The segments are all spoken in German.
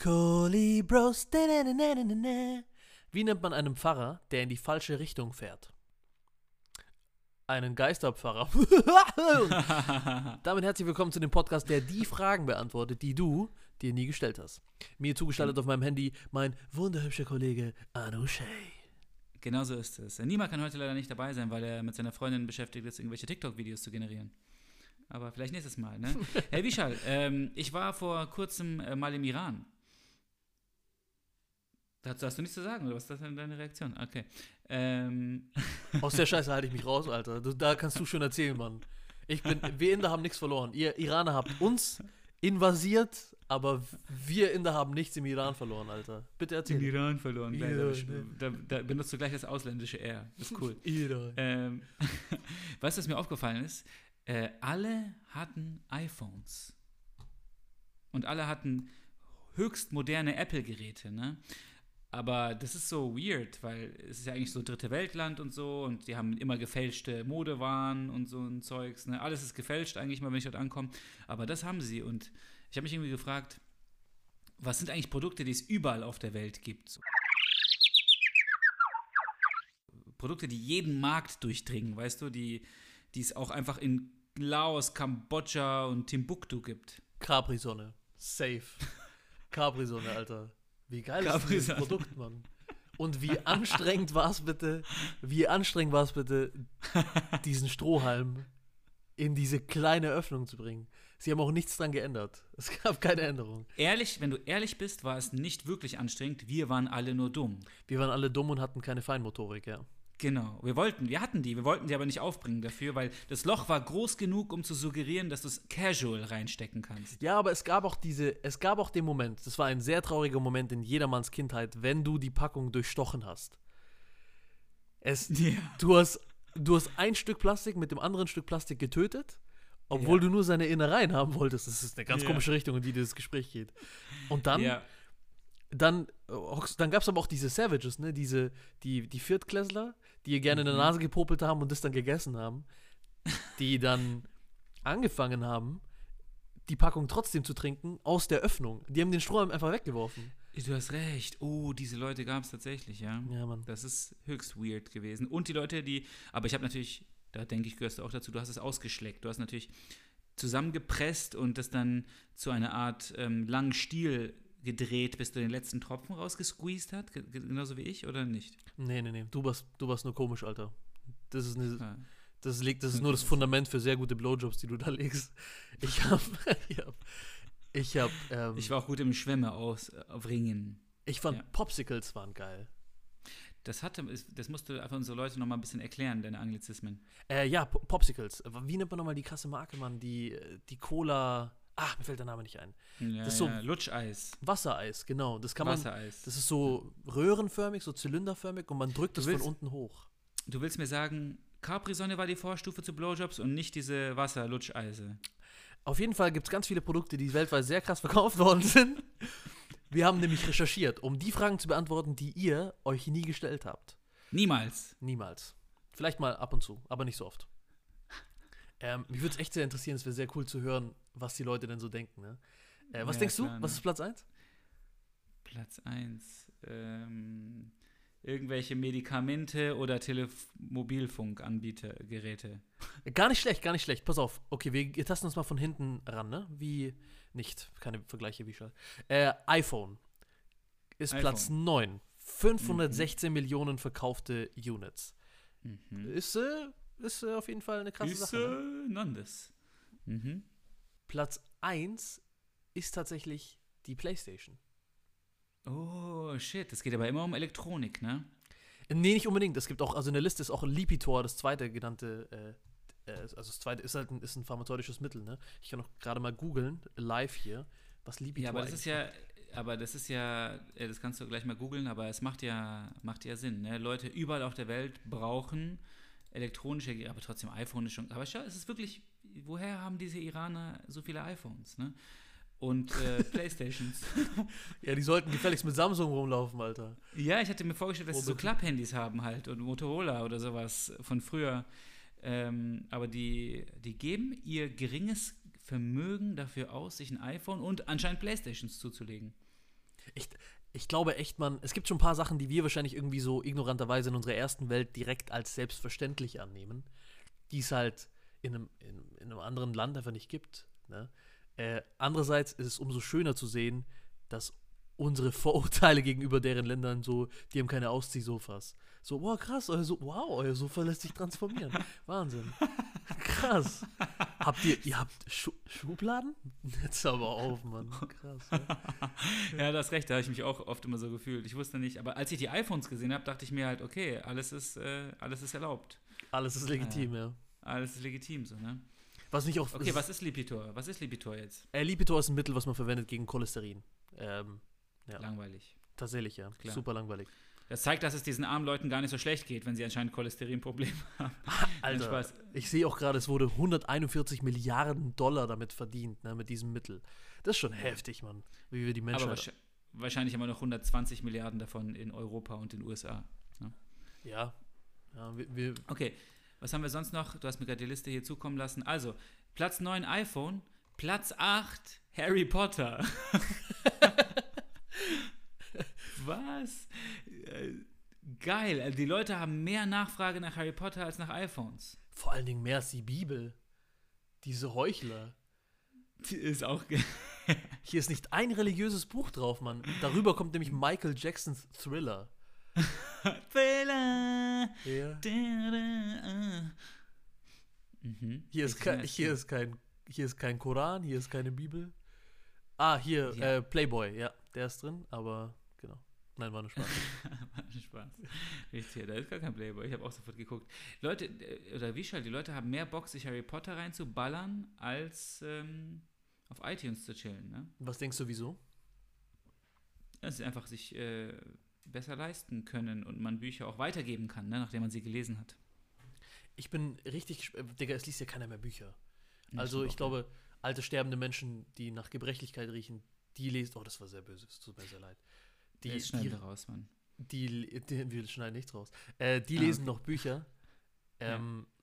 Kolibros. Wie nennt man einen Pfarrer, der in die falsche Richtung fährt? Einen Geisterpfarrer. Damit herzlich willkommen zu dem Podcast, der die Fragen beantwortet, die du dir nie gestellt hast. Mir zugeschaltet auf meinem Handy mein wunderhübscher Kollege Anushay. Genau so ist es. Niemand kann heute leider nicht dabei sein, weil er mit seiner Freundin beschäftigt ist, irgendwelche TikTok-Videos zu generieren. Aber vielleicht nächstes Mal, ne? Herr Wischal, ähm, ich war vor kurzem äh, mal im Iran. Dazu hast du nichts zu sagen, oder was ist das denn deine Reaktion? Okay. Ähm. Aus der Scheiße halte ich mich raus, Alter. Du, da kannst du schon erzählen, Mann. Ich bin, wir Inder haben nichts verloren. Ihr Iraner habt uns invasiert, aber wir Inder haben nichts im Iran verloren, Alter. Bitte erzähl. Im Iran verloren. Iran. Da, da, benutzt du gleich das ausländische R. Das ist cool. Iran. Ähm, weißt du, was mir aufgefallen ist? Äh, alle hatten iPhones. Und alle hatten höchst moderne Apple-Geräte, ne? Aber das ist so weird, weil es ist ja eigentlich so dritte Weltland und so und die haben immer gefälschte Modewaren und so ein Zeugs. Ne? Alles ist gefälscht eigentlich mal, wenn ich dort ankomme. Aber das haben sie und ich habe mich irgendwie gefragt, was sind eigentlich Produkte, die es überall auf der Welt gibt? So. Produkte, die jeden Markt durchdringen, weißt du, die, die es auch einfach in Laos, Kambodscha und Timbuktu gibt. Capri-Sonne. Safe. Capri-Sonne, Alter. Wie geil ist dieses Produkt, Mann. Und wie anstrengend war es bitte, wie anstrengend war es bitte, diesen Strohhalm in diese kleine Öffnung zu bringen. Sie haben auch nichts dran geändert. Es gab keine Änderung. Ehrlich, wenn du ehrlich bist, war es nicht wirklich anstrengend. Wir waren alle nur dumm. Wir waren alle dumm und hatten keine Feinmotorik, ja. Genau, wir wollten, wir hatten die, wir wollten die aber nicht aufbringen dafür, weil das Loch war groß genug, um zu suggerieren, dass du es casual reinstecken kannst. Ja, aber es gab auch diese, es gab auch den Moment, das war ein sehr trauriger Moment in jedermanns Kindheit, wenn du die Packung durchstochen hast. Es, ja. du hast, du hast ein Stück Plastik mit dem anderen Stück Plastik getötet, obwohl ja. du nur seine Innereien haben wolltest. Das ist eine ganz ja. komische Richtung, in die dieses Gespräch geht. Und dann dann, dann gab es aber auch diese Savages, ne? Diese, die, die Viertklässler, die ihr gerne in der mhm. Nase gepopelt haben und das dann gegessen haben, die dann angefangen haben, die Packung trotzdem zu trinken aus der Öffnung. Die haben den Strohhalm einfach weggeworfen. Du hast recht. Oh, diese Leute gab es tatsächlich, ja. Ja, Mann. Das ist höchst weird gewesen. Und die Leute, die. Aber ich habe natürlich, da denke ich, gehörst du auch dazu, du hast es ausgeschleckt. Du hast natürlich zusammengepresst und das dann zu einer Art ähm, langen Stiel gedreht, bis du den letzten Tropfen rausgesqueezed hast? Genauso wie ich oder nicht? Nee, nee, nee. Du warst, du warst nur komisch, Alter. Das ist eine. Ah. Das, liegt, das ist nur das Fundament für sehr gute Blowjobs, die du da legst. Ich hab. ich hab. Ich, hab, ähm, ich war auch gut im Schwemme aus, auf Ringen. Ich fand ja. Popsicles waren geil. Das hatte, das musst du einfach unsere Leute noch mal ein bisschen erklären, deine Anglizismen. Äh, ja, Popsicles. Wie nennt man nochmal die krasse Marke, Mann? Die, die Cola. Ah, mir fällt der Name nicht ein. Ja, das ist so ja. Lutscheis. Wassereis, genau. Das kann man. Wassereis. Das ist so röhrenförmig, so zylinderförmig und man drückt das willst, von unten hoch. Du willst mir sagen, Capri-Sonne war die Vorstufe zu Blowjobs und nicht diese Wasser-Lutscheise. Auf jeden Fall gibt es ganz viele Produkte, die weltweit sehr krass verkauft worden sind. Wir haben nämlich recherchiert, um die Fragen zu beantworten, die ihr euch nie gestellt habt. Niemals. Niemals. Vielleicht mal ab und zu, aber nicht so oft. Ähm, mich würde es echt sehr interessieren, es wäre sehr cool zu hören, was die Leute denn so denken. Ne? Äh, was ja, denkst klar, du? Was ne? ist Platz 1? Platz 1. Ähm, irgendwelche Medikamente oder Mobilfunkanbietergeräte. Gar nicht schlecht, gar nicht schlecht. Pass auf. Okay, wir tasten uns mal von hinten ran, ne? Wie nicht. Keine Vergleiche wie schon. Äh, iPhone ist iPhone. Platz 9. 516 mhm. Millionen verkaufte Units. Mhm. Ist, äh, ist äh, auf jeden Fall eine krasse ist, Sache. Ne? Äh, Nandes. Mhm. Platz 1 ist tatsächlich die PlayStation. Oh, shit. Das geht aber immer um Elektronik, ne? Nee, nicht unbedingt. Es gibt auch, also in der Liste ist auch Lipitor, das zweite genannte, äh, äh, also das zweite ist halt ein, ist ein pharmazeutisches Mittel, ne? Ich kann auch gerade mal googeln, live hier, was Lipitor Ja, aber das ist ja, aber das ist ja, äh, das kannst du gleich mal googeln, aber es macht ja, macht ja Sinn, ne? Leute überall auf der Welt brauchen elektronische, aber trotzdem iPhone ist schon, aber schau, es ist wirklich, woher haben diese Iraner so viele iPhones, ne? und äh, Playstations. ja, die sollten gefälligst mit Samsung rumlaufen, Alter. Ja, ich hatte mir vorgestellt, dass sie so Klapphandys haben halt und Motorola oder sowas von früher. Ähm, aber die, die geben ihr geringes Vermögen dafür aus, sich ein iPhone und anscheinend Playstations zuzulegen. Ich, ich glaube echt, man, es gibt schon ein paar Sachen, die wir wahrscheinlich irgendwie so ignoranterweise in unserer ersten Welt direkt als selbstverständlich annehmen, die es halt in einem, in, in einem anderen Land einfach nicht gibt. Ne? Äh, andererseits ist es umso schöner zu sehen, dass unsere Vorurteile gegenüber deren Ländern so, die haben keine Ausziehsofas. So, wow, krass, euer so wow, euer Sofa lässt sich transformieren. Wahnsinn. Krass. Habt ihr, ihr habt Schu Schubladen? Jetzt aber auf, Mann. Krass. Ja, ja das ist recht, da habe ich mich auch oft immer so gefühlt. Ich wusste nicht, aber als ich die iPhones gesehen habe, dachte ich mir halt, okay, alles ist, äh, alles ist erlaubt. Alles ist legitim, äh, ja. Alles ist legitim, so, ne? Was nicht auch. Okay, was ist Lipitor? Was ist Lipitor jetzt? Äh, Lipitor ist ein Mittel, was man verwendet gegen Cholesterin. Ähm, ja. Langweilig. Tatsächlich, ja. Klar. Super langweilig. Das zeigt, dass es diesen armen Leuten gar nicht so schlecht geht, wenn sie anscheinend Cholesterinprobleme haben. Alter, Spaß. ich sehe auch gerade, es wurde 141 Milliarden Dollar damit verdient, ne, mit diesem Mittel. Das ist schon heftig, Mann, wie wir die Menschen. Aber wahrscheinlich immer noch 120 Milliarden davon in Europa und in den USA. Ne? Ja. ja wir, wir okay, was haben wir sonst noch? Du hast mir gerade die Liste hier zukommen lassen. Also, Platz 9 iPhone, Platz 8 Harry Potter. Was? Äh, geil. Also die Leute haben mehr Nachfrage nach Harry Potter als nach iPhones. Vor allen Dingen mehr als die Bibel. Diese Heuchler. Die ist auch. Hier ist nicht ein religiöses Buch drauf, Mann. Darüber kommt nämlich Michael Jacksons Thriller. Thriller. Ja. Mhm. Hier, ist kein, hier, ist kein, hier ist kein Koran, hier ist keine Bibel. Ah, hier, ja. äh, Playboy, ja, der ist drin, aber genau. Nein, war nur Spaß. war nur Spaß. Richtig, da ist gar kein Playboy. Ich habe auch sofort geguckt. Leute, äh, oder wie schall, die Leute haben mehr Bock, sich Harry Potter reinzuballern, als ähm, auf iTunes zu chillen. Ne? Was denkst du, wieso? Dass sie einfach sich äh, besser leisten können und man Bücher auch weitergeben kann, ne, nachdem man sie gelesen hat. Ich bin richtig, Digga, es liest ja keiner mehr Bücher. Also ich glaube, alte sterbende Menschen, die nach Gebrechlichkeit riechen, die lesen, oh, das war sehr böse, es tut mir sehr leid. Die, Jetzt schneiden wir raus, Mann. Die, die, wir schneiden nichts raus. Äh, die ah, lesen okay. noch Bücher. Ähm, ja.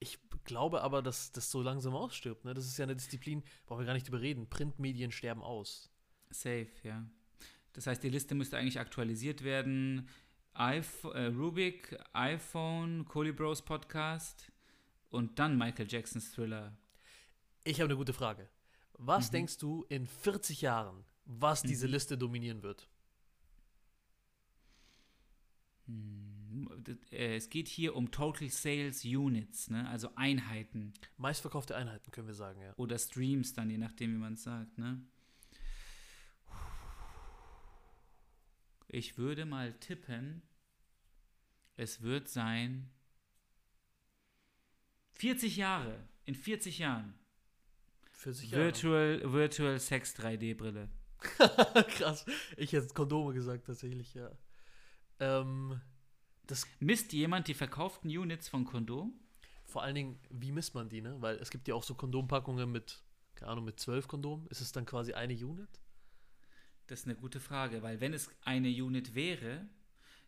Ich glaube aber, dass das so langsam ausstirbt. Ne? Das ist ja eine Disziplin, brauchen wir gar nicht überreden. Printmedien sterben aus. Safe, ja. Das heißt, die Liste müsste eigentlich aktualisiert werden. Äh, Rubik, iPhone, Colibros Podcast und dann Michael Jacksons Thriller. Ich habe eine gute Frage. Was mhm. denkst du in 40 Jahren, was diese mhm. Liste dominieren wird? Hm, äh, es geht hier um Total Sales Units, ne? also Einheiten. Meistverkaufte Einheiten, können wir sagen, ja. Oder Streams dann, je nachdem, wie man es sagt. Ne? Ich würde mal tippen, es wird sein 40 Jahre. In 40 Jahren. 40 Jahre. Virtual, Virtual Sex 3D-Brille. Krass. Ich hätte Kondome gesagt, tatsächlich, ja. Ähm, das misst jemand die verkauften Units von Kondom? Vor allen Dingen, wie misst man die, ne? Weil es gibt ja auch so Kondompackungen mit, keine Ahnung, mit zwölf Kondomen. Ist es dann quasi eine Unit? Das ist eine gute Frage, weil wenn es eine Unit wäre,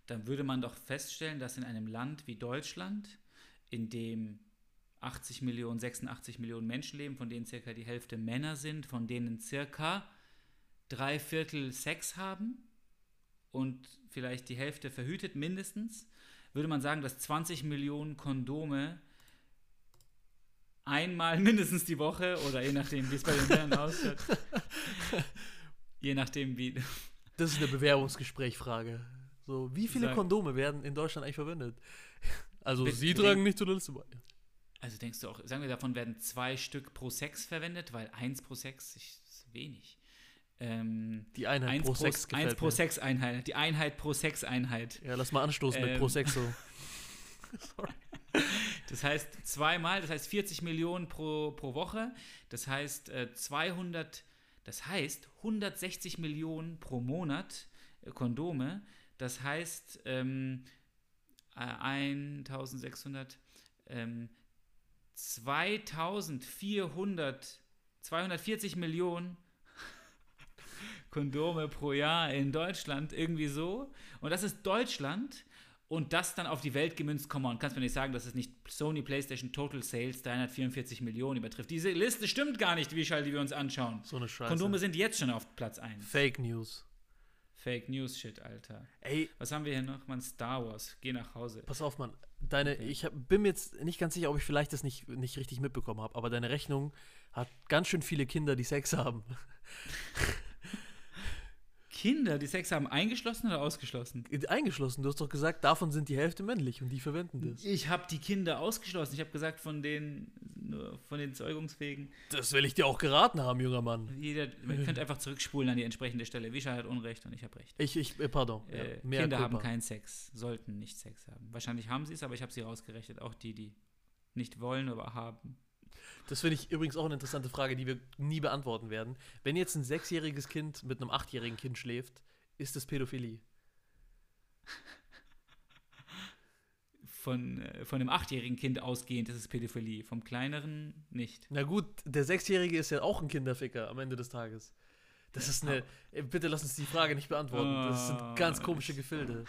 dann würde man doch feststellen, dass in einem Land wie Deutschland, in dem 80 Millionen, 86 Millionen Menschen leben, von denen circa die Hälfte Männer sind, von denen circa drei Viertel Sex haben und vielleicht die Hälfte verhütet mindestens, würde man sagen, dass 20 Millionen Kondome einmal mindestens die Woche oder je nachdem, wie es bei den Männern ausschaut, je nachdem, wie. Das ist eine Bewerbungsgesprächfrage. So, wie viele Sag, Kondome werden in Deutschland eigentlich verwendet? Also, Sie tragen nicht zu der Liste bei. Also denkst du auch, sagen wir, davon werden zwei Stück pro Sex verwendet, weil eins pro Sex ist wenig. Ähm, die Einheit eins pro, Sex gefällt Eins pro Sex-Einheit. Die Einheit pro Sex-Einheit. Ja, lass mal anstoßen ähm, mit pro Sexo. Sorry. Das heißt zweimal, das heißt 40 Millionen pro, pro Woche. Das heißt äh, 200, das heißt 160 Millionen pro Monat äh, Kondome. Das heißt ähm, äh, 1600, ähm, 2400, 240 Millionen Kondome pro Jahr in Deutschland, irgendwie so. Und das ist Deutschland und das dann auf die Welt gemünzt, komm on, kannst du mir nicht sagen, dass es nicht Sony PlayStation Total Sales 344 Millionen übertrifft. Diese Liste stimmt gar nicht, wie schall die wir uns anschauen. So eine Scheiße. Kondome sind jetzt schon auf Platz 1. Fake News. Fake News Shit, Alter. Ey. Was haben wir hier noch? Man, Star Wars. Geh nach Hause. Pass auf, Mann. Deine, okay. Ich hab, bin mir jetzt nicht ganz sicher, ob ich vielleicht das nicht, nicht richtig mitbekommen habe, aber deine Rechnung hat ganz schön viele Kinder, die Sex haben. Kinder, die Sex haben, eingeschlossen oder ausgeschlossen? Eingeschlossen. Du hast doch gesagt, davon sind die Hälfte männlich und die verwenden das. Ich habe die Kinder ausgeschlossen. Ich habe gesagt, von den, von den Zeugungsfähigen. Das will ich dir auch geraten haben, junger Mann. Jeder, man könnte einfach zurückspulen an die entsprechende Stelle. Wischer hat Unrecht und ich habe Recht. Ich, ich, äh, pardon. Äh, ja, Kinder haben keinen Sex, sollten nicht Sex haben. Wahrscheinlich haben sie es, aber ich habe sie rausgerechnet. Auch die, die nicht wollen, aber haben. Das finde ich übrigens auch eine interessante Frage, die wir nie beantworten werden. Wenn jetzt ein sechsjähriges Kind mit einem achtjährigen Kind schläft, ist das Pädophilie? Von, äh, von dem achtjährigen Kind ausgehend ist es Pädophilie, vom kleineren nicht. Na gut, der Sechsjährige ist ja auch ein Kinderficker am Ende des Tages. Das ist eine. Bitte lass uns die Frage nicht beantworten. Das sind ah, ganz komische Gefilde.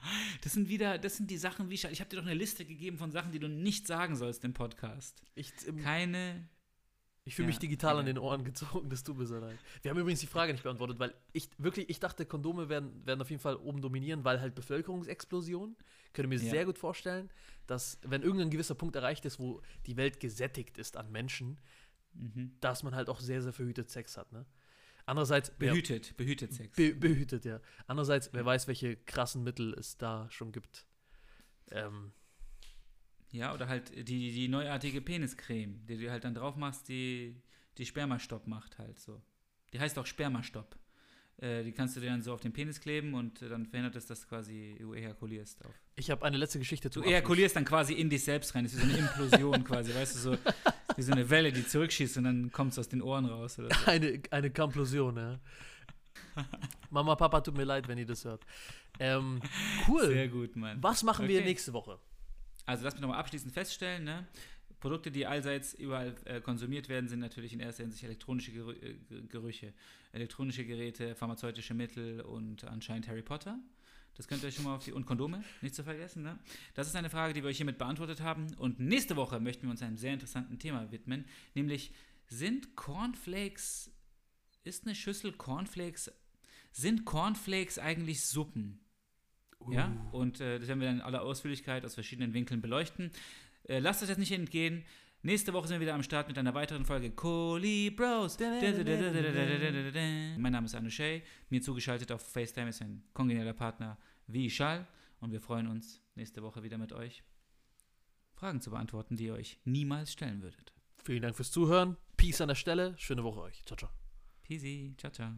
Das sind wieder, das sind die Sachen, wie ich, ich habe dir doch eine Liste gegeben von Sachen, die du nicht sagen sollst im Podcast. Ich, ähm, Keine. Ich fühle ja, mich digital ja. an den Ohren gezogen, das tut mir so leid. Wir haben übrigens die Frage nicht beantwortet, weil ich wirklich, ich dachte, Kondome werden, werden auf jeden Fall oben dominieren, weil halt Bevölkerungsexplosion. Könnte mir ja. sehr gut vorstellen, dass, wenn irgendein gewisser Punkt erreicht ist, wo die Welt gesättigt ist an Menschen, mhm. dass man halt auch sehr, sehr verhütet Sex hat, ne? Andererseits. Behütet, wer, behütet Sex. Be, behütet, ja. Andererseits, wer weiß, welche krassen Mittel es da schon gibt. Ähm. Ja, oder halt die, die neuartige Peniscreme, die du halt dann drauf machst, die, die Spermastopp macht halt so. Die heißt auch Spermastopp. Äh, die kannst du dir dann so auf den Penis kleben und dann verhindert es, dass quasi du ejakulierst auf. Ich habe eine letzte Geschichte zu. Du ejakulierst dann quasi in dich selbst rein. Das ist so eine Implosion quasi, weißt du, so wie so eine Welle, die zurückschießt und dann kommt es aus den Ohren raus. Oder so. Eine, eine Kamplosion, ja. Mama, Papa, tut mir leid, wenn ihr das hört. Ähm, cool. Sehr gut, Mann. Was machen okay. wir nächste Woche? Also lass mich nochmal abschließend feststellen, ne? Produkte, die allseits überall äh, konsumiert werden, sind natürlich in erster Hinsicht elektronische Gerü äh, Gerüche, elektronische Geräte, pharmazeutische Mittel und anscheinend Harry Potter. Das könnt ihr euch schon mal auf die. Und Kondome, nicht zu vergessen. Ne? Das ist eine Frage, die wir euch hiermit beantwortet haben. Und nächste Woche möchten wir uns einem sehr interessanten Thema widmen, nämlich sind Cornflakes, ist eine Schüssel Cornflakes, sind Cornflakes eigentlich Suppen? Uh. Ja, und äh, das werden wir dann in aller Ausführlichkeit aus verschiedenen Winkeln beleuchten. Äh, lasst euch das nicht entgehen. Nächste Woche sind wir wieder am Start mit einer weiteren Folge Kohli Bros. Mein Name ist Anushay. Mir zugeschaltet auf FaceTime ist ein kongenialer Partner wie Schall. Und wir freuen uns, nächste Woche wieder mit euch Fragen zu beantworten, die ihr euch niemals stellen würdet. Vielen Dank fürs Zuhören. Peace an der Stelle. Schöne Woche euch. Ciao, ciao. Peasy. Ciao, ciao.